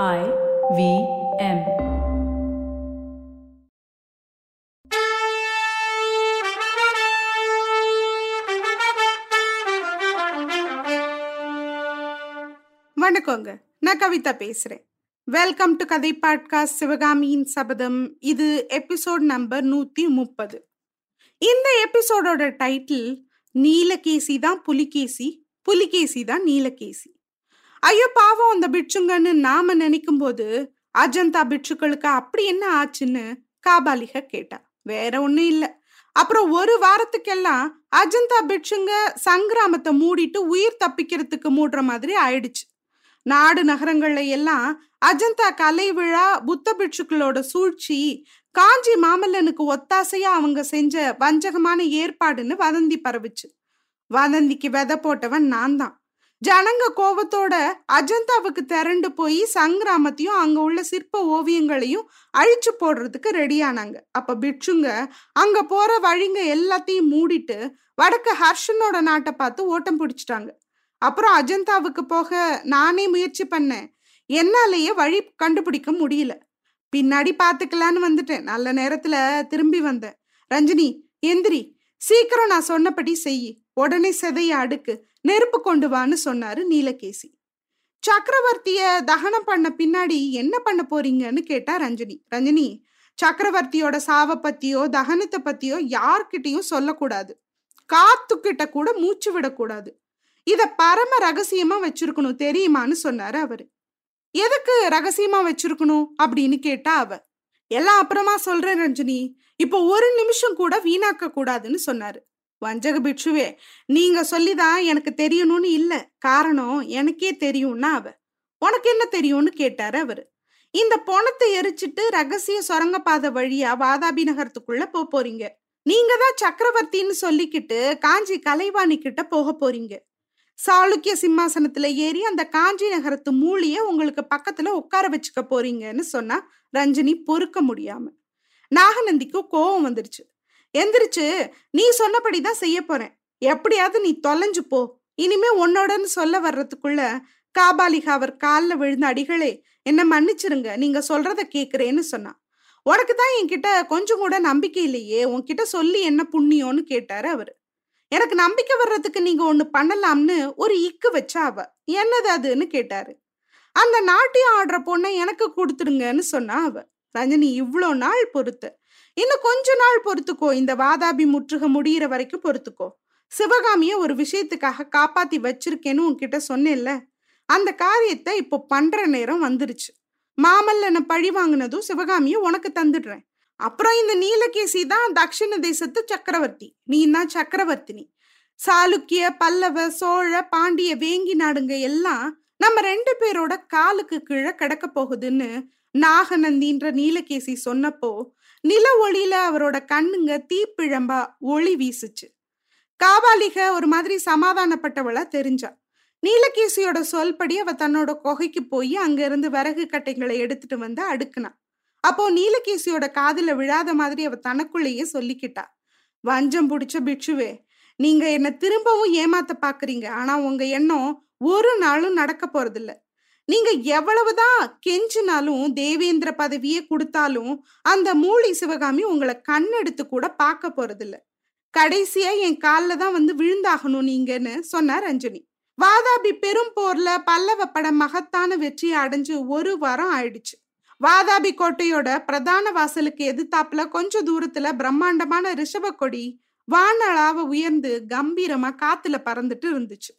I V M. வணக்கங்க. நான் கவிதா பேசுறேன். வெல்கம் டு கதை பாட்காஸ்ட் சிவகாமியின் சபதம் இது எபிசோட் நம்பர் நூத்தி முப்பது. இந்த எபிசோடோட டைட்டில் நீலகேசி தான் புலிகேசி புலிகேசி தான் நீலகேசி. ஐயோ பாவம் அந்த பிட்சுங்கன்னு நாம நினைக்கும் போது அஜந்தா பிட்சுக்களுக்கு அப்படி என்ன ஆச்சுன்னு காபாலிக கேட்டா. வேற ஒண்ணும் இல்ல. அப்புறம் ஒரு வாரத்துக்கெல்லாம் அஜந்தா பிட்சுங்க சங்கிராமத்தை மூடிட்டு உயிர் தப்பிக்கிறதுக்கு மூடுற மாதிரி ஆயிடுச்சு. நாடு நகரங்கள்ல எல்லாம் அஜந்தா கலை விழா புத்த பிட்சுக்களோட சூழ்ச்சி காஞ்சி மாமல்லனுக்கு ஒத்தாசையா அவங்க செஞ்ச வஞ்சகமான ஏற்பாடுன்னு வதந்தி பரவுச்சு. வதந்திக்கு விதை போட்டவன் நான் தான் ஜனங்க கோபத்தோட அஜந்தாவுக்கு திரண்டு போய் சங்கிராமத்தையும் அங்க உள்ள சிற்ப ஓவியங்களையும் அழிச்சு போடுறதுக்கு ரெடியானாங்க. அப்ப பிட்சுங்க அங்க போற வழிங்க எல்லாத்தையும் மூடிட்டு வடக்கு ஹர்ஷனோட நாட்டை பார்த்து ஓட்டம் பிடிச்சிட்டாங்க. அப்புறம் அஜந்தாவுக்கு போக நானே முயற்சி பண்ணேன். என்னாலேயே வழி கண்டுபிடிக்க முடியல. பின்னாடி பாத்துக்கலான்னு வந்துட்டேன். நல்ல நேரத்துல திரும்பி வந்தேன். ரஞ்சினி எந்திரி சீக்கிரம் நான் சொன்னபடி செய் உடனே செதைய அடுக்கு. நெருப்பு கொண்டு வான்னு சொன்னாரு நீலகேசி. சக்கரவர்த்திய தகனம் பண்ண பின்னாடி என்ன பண்ண போறீங்கன்னு கேட்டா ரஞ்சினி. ரஞ்சினி சக்கரவர்த்தியோட சாவை பத்தியோ தகனத்தை பத்தியோ யார்கிட்டயும் சொல்லக்கூடாது. காத்துக்கிட்ட கூட மூச்சு விடக்கூடாது. இத பரம ரகசியமா வச்சிருக்கணும் தெரியுமான்னு சொன்னாரு அவரு. எதுக்கு ரகசியமா வச்சிருக்கணும் அப்படின்னு கேட்டா அவ. எல்லாம் அப்புறமா சொல்றேன் ரஞ்சினி. இப்போ ஒரு நிமிஷம் கூட வீணாக்க கூடாதுன்னு சொன்னாரு. வஞ்சக பிட்சுவே நீங்க சொல்லிதான் எனக்கு தெரியணும்னு இல்ல. காரணம் எனக்கே தெரியும்னா அவ. உனக்கு என்ன தெரியும்னு கேட்டாரு அவரு. இந்த பணத்தை எரிச்சிட்டு ரகசிய சுரங்கப்பாதை வழியா வாதாபி நகரத்துக்குள்ள போக போறீங்க. நீங்க தான் சக்கரவர்த்தின்னு சொல்லிக்கிட்டு காஞ்சி கலைவாணி கிட்ட போக போறீங்க. சாளுக்கிய சிம்மாசனத்துல ஏறி அந்த காஞ்சி நகரத்து மூலிய உங்களுக்கு பக்கத்துல உட்கார வச்சுக்க போறீங்கன்னு சொன்னா ரஞ்சினி பொறுக்க முடியாம. நாகநந்திக்கு கோபம் வந்துருச்சு. எந்திரிச்சு நீ சொன்னபடிதான் செய்ய போறேன். எப்படியாவது நீ தொலைஞ்சு போ. இனிமே உன்னோடன்னு சொல்ல வர்றதுக்குள்ள காபாலிகா அவர் காலில் விழுந்த அடிகளே என்ன மன்னிச்சிருங்க. நீங்க சொல்றத கேக்குறேன்னு சொன்னா. உனக்கு தான் என்கிட்ட கொஞ்சம் கூட நம்பிக்கை இல்லையே. உன்கிட்ட சொல்லி என்ன புண்ணியம்னு கேட்டாரு அவரு. எனக்கு நம்பிக்கை வர்றதுக்கு நீங்க ஒண்ணு பண்ணலாம்னு ஒரு இக்கு வச்சா அவ. என்னது அதுன்னு கேட்டாரு. அந்த நாட்டியம் ஆடுற பொண்ணை எனக்கு கொடுத்துருங்கன்னு சொன்னா அவ. ரஞ்சனி இவ்வளோ நாள் பொறுத்து. இன்னும் கொஞ்ச நாள் பொறுத்துக்கோ. இந்த வாதாபி முற்றுக முடியிற வரைக்கும் பொறுத்துக்கோ. சிவகாமிய ஒரு விஷயத்துக்காக காப்பாத்தி வச்சிருக்கேன்னு உன்கிட்ட சொன்னேன்ல. அந்த காரியத்தை இப்போ பண்ற நேரம் வந்துருச்சு. மாமல்லனை பழி வாங்கினதும் சிவகாமிய உனக்கு தந்துடுறேன். அப்புறம் இந்த நீலகேசி தான் தக்ஷிண தேசத்து சக்கரவர்த்தி. நீ தான் சக்கரவர்த்தினி? சாளுக்கிய பல்லவ சோழ பாண்டிய வேங்கி நாடுங்க எல்லாம் நம்ம ரெண்டு பேரோட காலுக்கு கீழே கிடக்க போகுதுன்னு நாகநந்தின்ற நீலகேசி சொன்னப்போ நில ஒளியில அவரோட கண்ணுங்க தீப்பிழம்பா ஒளி வீசுச்சு. காபாலிக ஒரு மாதிரி சமாதானப்பட்டவளா தெரிஞ்சா. நீலகேசியோட சொல்படி அவ தன்னோட குகைக்கு போய் அங்கிருந்து விறகு கட்டைங்களை எடுத்துட்டு வந்து அடுக்குனா. அப்போ நீலகேசியோட காதுல விழாத மாதிரி அவ தனக்குள்ளேயே சொல்லிக்கிட்டா. வஞ்சம் பிடிச்ச பிட்சுவே நீங்க என்ன திரும்பவும் ஏமாத்த பாக்குறீங்க. ஆனா உங்க எண்ணம் ஒரு நாளும் நடக்க போறதில்ல. நீங்க எவ்வளவுதான் கெஞ்சினாலும் தேவேந்திர பதவியே கொடுத்தாலும் அந்த மூலி சிவகாமி உங்களை கண்ணெடுத்து கூட பார்க்க போறதில்ல. கடைசியா என் காலில் தான் வந்து விழுந்தாகணும் நீங்கன்னு சொன்னார் ரஞ்சனி வாதாபி பெரும் போர்ல பல்லவ பட மகத்தான வெற்றியை அடைஞ்சு ஒரு வாரம் ஆயிடுச்சு. வாதாபி கோட்டையோட பிரதான வாசலுக்கு எதிர்த்தாப்புல கொஞ்ச தூரத்துல பிரம்மாண்டமான ரிஷப கொடி வானளாவ உயர்ந்து கம்பீரமா காத்துல பறந்துட்டு இருந்துச்சு.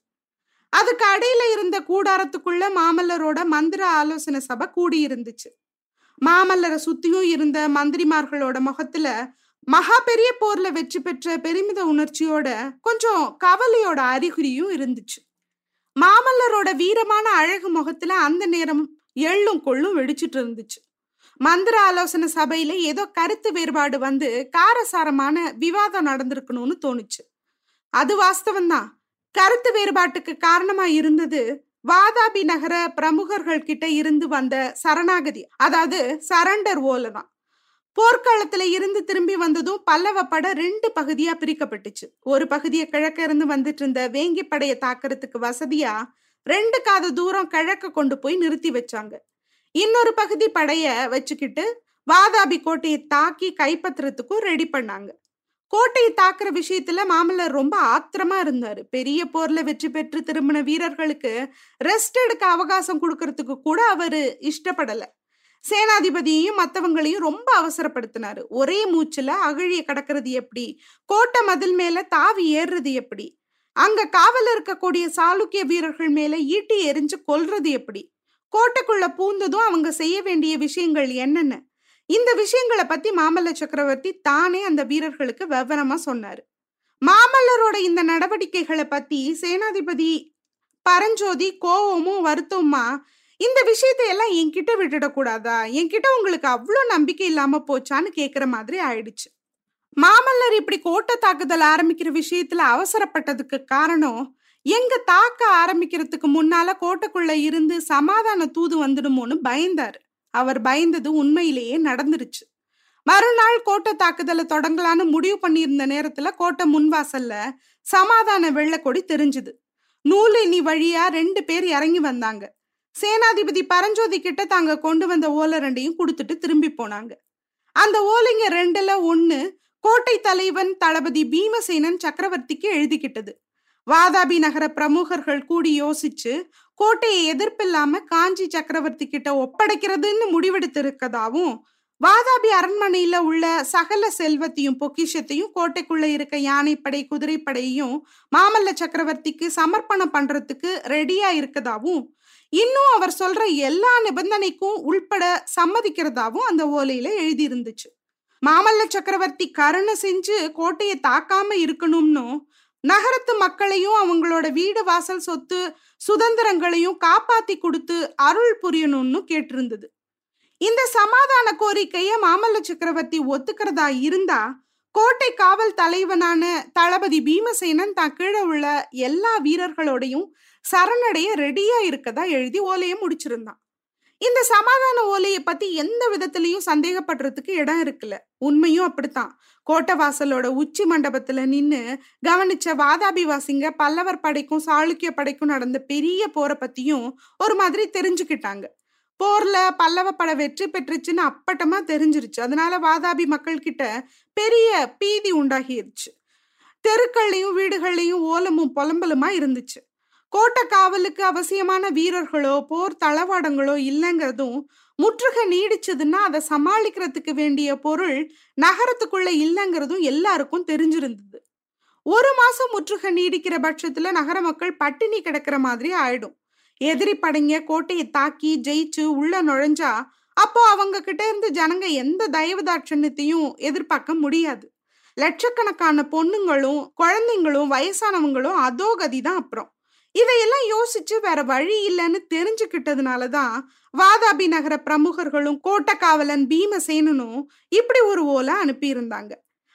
அதுக்கு அடையில இருந்த கூடாரத்துக்குள்ள மாமல்லரோட மந்திர ஆலோசனை சபை கூடி இருந்துச்சு மாமல்லரை சுத்தியும் இருந்த மந்திரிமார்களோட முகத்துல மகா பெரிய போர்ல வெற்றி பெற்ற பெருமித உணர்ச்சியோட கொஞ்சம் கவலையோட அறிகுறியும் இருந்துச்சு. மாமல்லரோட வீரமான அழகு முகத்துல அந்த நேரம் எள்ளும் கொள்ளும் வெடிச்சிட்டு இருந்துச்சு. மந்திர ஆலோசனை சபையில ஏதோ கருத்து வேறுபாடு வந்து காரசாரமான விவாதம் நடந்திருக்கணும்னு தோணுச்சு. அது வாஸ்தவம் தான் கருத்து வேறுபாட்டுக்கு காரணமா இருந்தது வாதாபி நகர பிரமுகர்கள் கிட்ட இருந்து வந்த சரணாகதி. அதாவது சரண்டர் ஓலை தான். போர்க்காலத்துல இருந்து திரும்பி வந்ததும் பல்லவ படம் ரெண்டு பகுதியா பிரிக்கப்பட்டுச்சு. ஒரு பகுதியை கிழக்க இருந்து வந்துட்டு இருந்த வேங்கி படையை தாக்குறதுக்கு வசதியா ரெண்டு காத தூரம் கிழக்க கொண்டு போய் நிறுத்தி வச்சாங்க. இன்னொரு பகுதி படைய வச்சுக்கிட்டு வாதாபி கோட்டையை தாக்கி கைப்பற்றுறதுக்கும் ரெடி பண்ணாங்க. கோட்டையை தாக்குற விஷயத்துல மாமல்லர் ரொம்ப ஆத்திரமா இருந்தாரு. பெரிய போர்ல வெற்றி பெற்று திரும்பின வீரர்களுக்கு ரெஸ்ட் எடுக்க அவகாசம் கொடுக்கறதுக்கு கூட அவரு இஷ்டப்படல. சேனாதிபதியையும் மற்றவங்களையும் ரொம்ப அவசரப்படுத்தினாரு. ஒரே மூச்சுல அகழிய கடக்கிறது எப்படி? கோட்டை மதில் மேல தாவி ஏறுறது எப்படி? அங்க காவல இருக்கக்கூடிய சாளுக்கிய வீரர்கள் மேல ஈட்டி எரிஞ்சு கொல்றது எப்படி? கோட்டைக்குள்ள பூந்ததும் அவங்க செய்ய வேண்டிய விஷயங்கள் என்னென்ன இந்த விஷயங்களை பத்தி மாமல்ல சக்கரவர்த்தி தானே அந்த வீரர்களுக்கு விவரமா சொன்னாரு. மாமல்லரோட இந்த நடவடிக்கைகளை பத்தி சேனாதிபதி பரஞ்சோதி கோவமும் வருத்தமா இந்த விஷயத்தை எல்லாம் என்கிட்ட விட்டுடக்கூடாதா என்கிட்ட உங்களுக்கு அவ்வளோ நம்பிக்கை இல்லாம போச்சான்னு கேக்குற மாதிரி ஆயிடுச்சு. மாமல்லர் இப்படி கோட்டை தாக்குதல் ஆரம்பிக்கிற விஷயத்துல அவசரப்பட்டதுக்கு காரணம் எங்க தாக்க ஆரம்பிக்கிறதுக்கு முன்னால கோட்டைக்குள்ள இருந்து சமாதான தூது வந்துடுமோன்னு பயந்தாரு. அவர் பயந்தது உண்மையிலேயே நடந்துருச்சு. மறுநாள் கோட்டை தாக்குதலை தொடங்கலான்னு முடிவு பண்ணியிருந்த நேரத்துல கோட்டை முன்வாசல்ல சமாதான வெள்ளக்கொடி தெரிஞ்சுது. நூலினி வழியா ரெண்டு பேர் இறங்கி வந்தாங்க. சேனாதிபதி பரஞ்சோதி கிட்ட தாங்க கொண்டு வந்த ஓலை ரெண்டையும் கொடுத்துட்டு திரும்பி போனாங்க. அந்த ஓலைங்க ரெண்டுல ஒண்ணு கோட்டை தலைவன் தளபதி பீமசேனன் சக்கரவர்த்திக்கு எழுதிக்கிட்டது. வாதாபி நகர பிரமுகர்கள் கூடி யோசிச்சு கோட்டையை எதிர்ப்பில்லாம காஞ்சி சக்கரவர்த்தி கிட்ட ஒப்படைக்கிறதுன்னு முடிவெடுத்திருக்கதாவும் வாதாபி அரண்மனையில உள்ள சகல செல்வத்தையும் பொக்கிஷத்தையும் கோட்டைக்குள்ள இருக்க யானைப்படை குதிரைப்படையையும் மாமல்ல சக்கரவர்த்திக்கு சமர்ப்பணம் பண்றதுக்கு ரெடியா இருக்கதாவும் இன்னும் அவர் சொல்ற எல்லா நிபந்தனைக்கும் உள்பட சம்மதிக்கிறதாவும் அந்த ஓலையில எழுதி இருந்துச்சு மாமல்ல சக்கரவர்த்தி கருணை செஞ்சு கோட்டையை தாக்காம இருக்கணும்னும் நகரத்து மக்களையும் அவங்களோட வீடு வாசல் சொத்து சுதந்திரங்களையும் காப்பாத்தி கொடுத்து அருள் புரியணும்னு கேட்டிருந்தது. இந்த சமாதான கோரிக்கைய மாமல்ல சக்கரவர்த்தி ஒத்துக்கிறதா இருந்தா கோட்டை காவல் தலைவனான தளபதி பீமசேனன் தான் கீழே உள்ள எல்லா வீரர்களோடையும் சரணடைய ரெடியா இருக்கதா எழுதி ஓலையை முடிச்சிருந்தான். இந்த சமாதான ஓலையை பத்தி எந்த விதத்திலையும் சந்தேகப்படுறதுக்கு இடம் இருக்குல்ல. உண்மையும் அப்படித்தான். கோட்டை வாசலோட உச்சி மண்டபத்துல நின்னு கவனிச்ச வாதாபி வாசிங்க பல்லவர் படைக்கும் சாளுக்கிய படைக்கும் நடந்த பெரிய போரை பத்தியும் ஒரு மாதிரி தெரிஞ்சுக்கிட்டாங்க. போர்ல பல்லவ படை வெற்றி பெற்றுச்சுன்னு அப்பட்டமா தெரிஞ்சிருச்சு. அதனால வாதாபி மக்கள் கிட்ட பெரிய பீதி உண்டாகிருச்சு. தெருக்கள்லையும் வீடுகள்லையும் ஓலமும் புலம்பலுமா இருந்துச்சு. கோட்டை காவலுக்கு அவசியமான வீரர்களோ போர் தளவாடங்களோ இல்லைங்கிறதும் முற்றுகை நீடிச்சதுன்னா அதை சமாளிக்கிறதுக்கு வேண்டிய பொருள் நகரத்துக்குள்ள இல்லைங்கிறதும் எல்லாருக்கும் தெரிஞ்சிருந்தது. ஒரு மாசம் முற்றுகை நீடிக்கிற பட்சத்துல நகர மக்கள் பட்டினி கிடக்கிற மாதிரி ஆயிடும். எதிரி படைங்க கோட்டையை தாக்கி ஜெயிச்சு உள்ள நுழைஞ்சா அப்போ அவங்க கிட்ட இருந்து ஜனங்க எந்த தயவுதாட்சண்யத்தையும் எதிர்பார்க்க முடியாது. லட்சக்கணக்கான பொண்ணுங்களும் குழந்தைங்களும் வயசானவங்களும் அதோ கதி தான் அப்புறம். இதையெல்லாம் யோசிச்சு வேற வழி இல்லைன்னு தெரிஞ்சுக்கிட்டதுனாலதான் வாதாபி நகர பிரமுகர்களும் கோட்டக்காவலன் பீமசேனனும் இப்படி ஒரு ஓலை அனுப்பியிருந்தாங்க.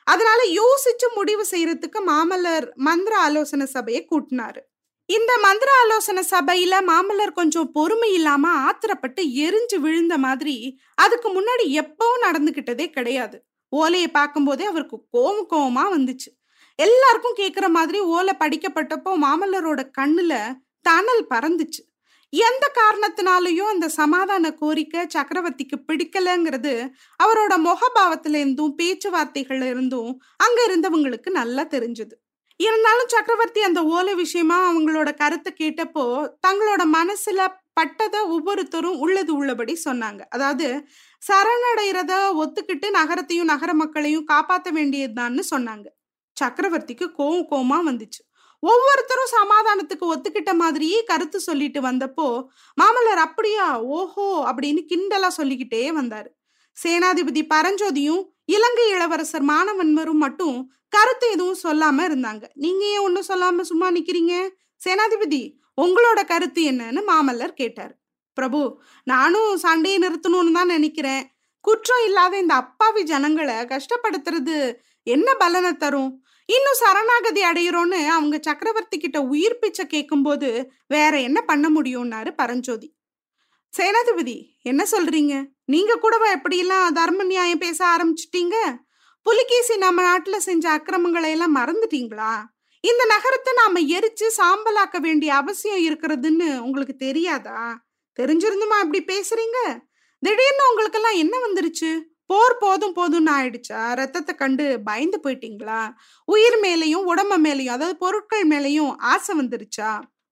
அதனால யோசிச்சு முடிவு செய்யறதுக்கு மாமல்லர் மந்திர ஆலோசனை சபையை கூட்டினாரு. இந்த மந்திர ஆலோசனை சபையில மாமல்லர் கொஞ்சம் பொறுமை இல்லாம ஆத்திரப்பட்டு எரிஞ்சு விழுந்த மாதிரி அதுக்கு முன்னாடி எப்பவும் நடந்துகிட்டதே கிடையாது. ஓலையை பார்க்கும்போதே அவருக்கு கோவம் கோவமா வந்துச்சு. எல்லாருக்கும் கேக்குற மாதிரி ஓலை படிக்கப்பட்டப்போ மாமல்லரோட கண்ணுல தணல் பறந்துச்சு. எந்த காரணத்தினாலையும் அந்த சமாதான கோரிக்கை சக்கரவர்த்திக்கு பிடிக்கலங்கிறது அவரோட முகபாவத்துல இருந்தும் பேச்சுவார்த்தைகள் இருந்தும் அங்க இருந்தவங்களுக்கு நல்லா தெரிஞ்சது. இருந்தாலும் சக்கரவர்த்தி அந்த ஓலை விஷயமா அவங்களோட கருத்தை கேட்டப்போ தங்களோட மனசுல பட்டதை ஒவ்வொருத்தரும் உள்ளது உள்ளபடி சொன்னாங்க. அதாவது சரணடைகிறத ஒத்துக்கிட்டு நகரத்தையும் நகர மக்களையும் காப்பாற்ற வேண்டியதுதான்னு சொன்னாங்க. சக்கரவர்த்திக்கு கோவம் கோமா வந்துச்சு. ஒவ்வொருத்தரும் சமாதானத்துக்கு ஒத்துக்கிட்ட மாதிரியே கருத்து சொல்லிட்டு வந்தப்போ மாமல்லர் அப்படியா? ஓஹோ! அப்படின்னு கிண்டலா சொல்லிக்கிட்டே வந்தாரு. சேனாதிபதி பரஞ்சோதியும் இலங்கை இளவரசர் மானவன்மரும் மட்டும் கருத்து எதுவும் சொல்லாம இருந்தாங்க. நீங்க ஏன் ஒன்னும் சொல்லாம சும்மா நிக்கிறீங்க? சேனாதிபதி உங்களோட கருத்து என்னன்னு மாமல்லர் கேட்டார். பிரபு நானும் சண்டையை நிறுத்தணும்னு தான் நினைக்கிறேன். குற்றம் இல்லாத இந்த அப்பாவி ஜனங்களை கஷ்டப்படுத்துறது என்ன பலனை தரும்? இன்னும் சரணாகதி அடையிறோன்னு அவங்க சக்கரவர்த்தி கிட்ட உயிர் பிச்சை கேட்கும்போது வேற என்ன பண்ண முடியும்னாரு பரஞ்சோதி. சேனாதிபதி என்ன சொல்றீங்க? நீங்க கூடவா எப்படியெல்லாம் தர்ம நியாயம் பேச ஆரம்பிச்சிட்டீங்க? புலிகேசி நம்ம நாட்டுல செஞ்ச அக்கிரமங்களை எல்லாம் மறந்துட்டீங்களா? இந்த நகரத்தை நாம எரிச்சு சாம்பலாக்க வேண்டிய அவசியம் இருக்கிறதுன்னு உங்களுக்கு தெரியாதா? தெரிஞ்சிருந்துமா அப்படி பேசுறீங்க? திடீர்னு உங்களுக்கெல்லாம் என்ன வந்துருச்சு? போர் போதும் போதும்னு ஆயிடுச்சா? ரத்தத்தை கண்டு பயந்து போயிட்டீங்களா? உயிர் மேலையும் உடம்ப மேலையும் அதாவது பொருட்கள் மேலையும் ஆசை வந்துருச்சா?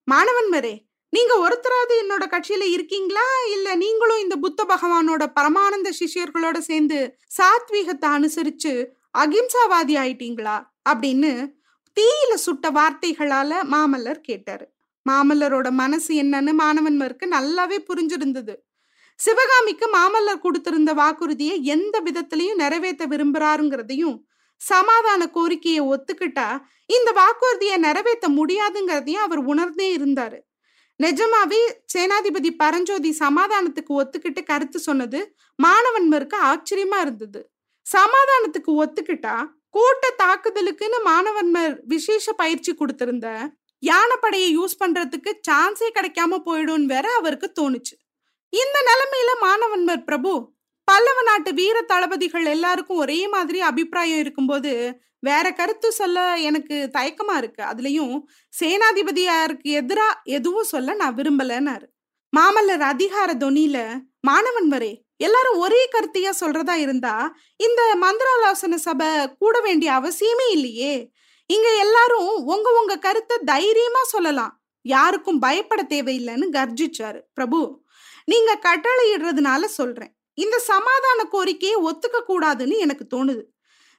மாணவன் மரே நீங்க ஒருத்தராவது என்னோட கட்சியில இருக்கீங்களா? இல்ல நீங்களும் இந்த புத்த பகவானோட பரமானந்த சிஷியர்களோட சேர்ந்து சாத்வீகத்தை அனுசரிச்சு அகிம்சாவாதி ஆயிட்டீங்களா? அப்படின்னு தீயில சுட்ட வார்த்தைகளால மாமல்லர் கேட்டாரு. மாமல்லரோட மனசு என்னன்னு மாணவன்மருக்கு நல்லாவே புரிஞ்சிருந்தது. சிவகாமிக்கு மாமல்லர் கொடுத்திருந்த வாக்குறுதியை எந்த விதத்திலையும் நிறைவேற்ற விரும்புறாருங்கிறதையும் சமாதான கோரிக்கையை ஒத்துக்கிட்டா இந்த வாக்குறுதியை நிறைவேற்ற முடியாதுங்கிறதையும் அவர் உணர்ந்தே இருந்தாரு. நிஜமாவே சேனாதிபதி பரஞ்சோதி சமாதானத்துக்கு ஒத்துக்கிட்டு கருத்து சொன்னது மாணவன்மருக்கு ஆச்சரியமா இருந்தது. சமாதானத்துக்கு ஒத்துக்கிட்டா கூட்ட தாக்குதலுக்குன்னு மாணவன்மர் விசேஷ பயிற்சி கொடுத்திருந்த யானைப்படையை யூஸ் பண்றதுக்கு சான்ஸே கிடைக்காம போயிடும்னு வேற அவருக்கு தோணுச்சு. இந்த நிலைமையில மாணவன்மர் பிரபு பல்லவ நாட்டு வீர தளபதிகள் எல்லாருக்கும் ஒரே மாதிரி அபிப்பிராயம் இருக்கும்போது வேற கருத்து சொல்ல எனக்கு தயக்கமா இருக்கு. அதுலயும் சேனாதிபதியாருக்கு எதிரா எதுவும் சொல்ல நான் விரும்பலன்னாரு. மாமல்லர் அதிகார தொனியில மாணவன்மரே எல்லாரும் ஒரே கருத்தையா சொல்றதா இருந்தா இந்த மந்திராலோசன சபை கூட வேண்டிய அவசியமே இல்லையே. இங்க எல்லாரும் உங்க உங்க கருத்தை தைரியமா சொல்லலாம். யாருக்கும் பயப்பட தேவையில்லைன்னு கர்ஜிச்சாரு. பிரபு நீங்க கட்டளையிடுறதுனால சொல்றேன். இந்த சமாதான கோரிக்கையை ஒத்துக்க கூடாதுன்னு எனக்கு தோணுது.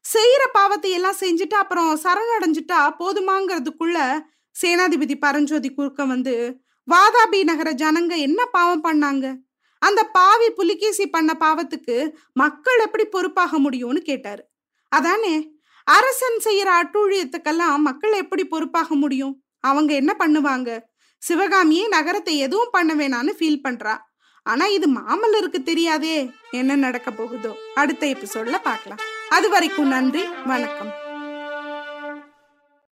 செய்யற பாவத்தை எல்லாம் செஞ்சுட்டு அப்புறம் சரணடைஞ்சிட்டா போதுமாங்கிறதுக்குள்ள சேனாதிபதி பரஞ்சோதி குறுக்க வந்து வாதாபி நகர ஜனங்க என்ன பாவம் பண்ணாங்க? அந்த பாவி புலிகேசி பண்ண பாவத்துக்கு மக்கள் எப்படி பொறுப்பாக முடியும்னு கேட்டாரு. அதானே? அரசன் செய்யற அட்டூழியத்துக்கெல்லாம் மக்கள் எப்படி பொறுப்பாக முடியும்? அவங்க என்ன பண்ணுவாங்க? சிவகாமியே நகரத்தை எதுவும் பண்ண வேணான்னு ஃபீல் பண்றா. ஆனா இது மாமல்லருக்கு தெரியாதே. என்ன நடக்க போகுதோ? அடுத்த எபிசோட்ல பார்க்கலாம். அது வரைக்கும் நன்றி வணக்கம்.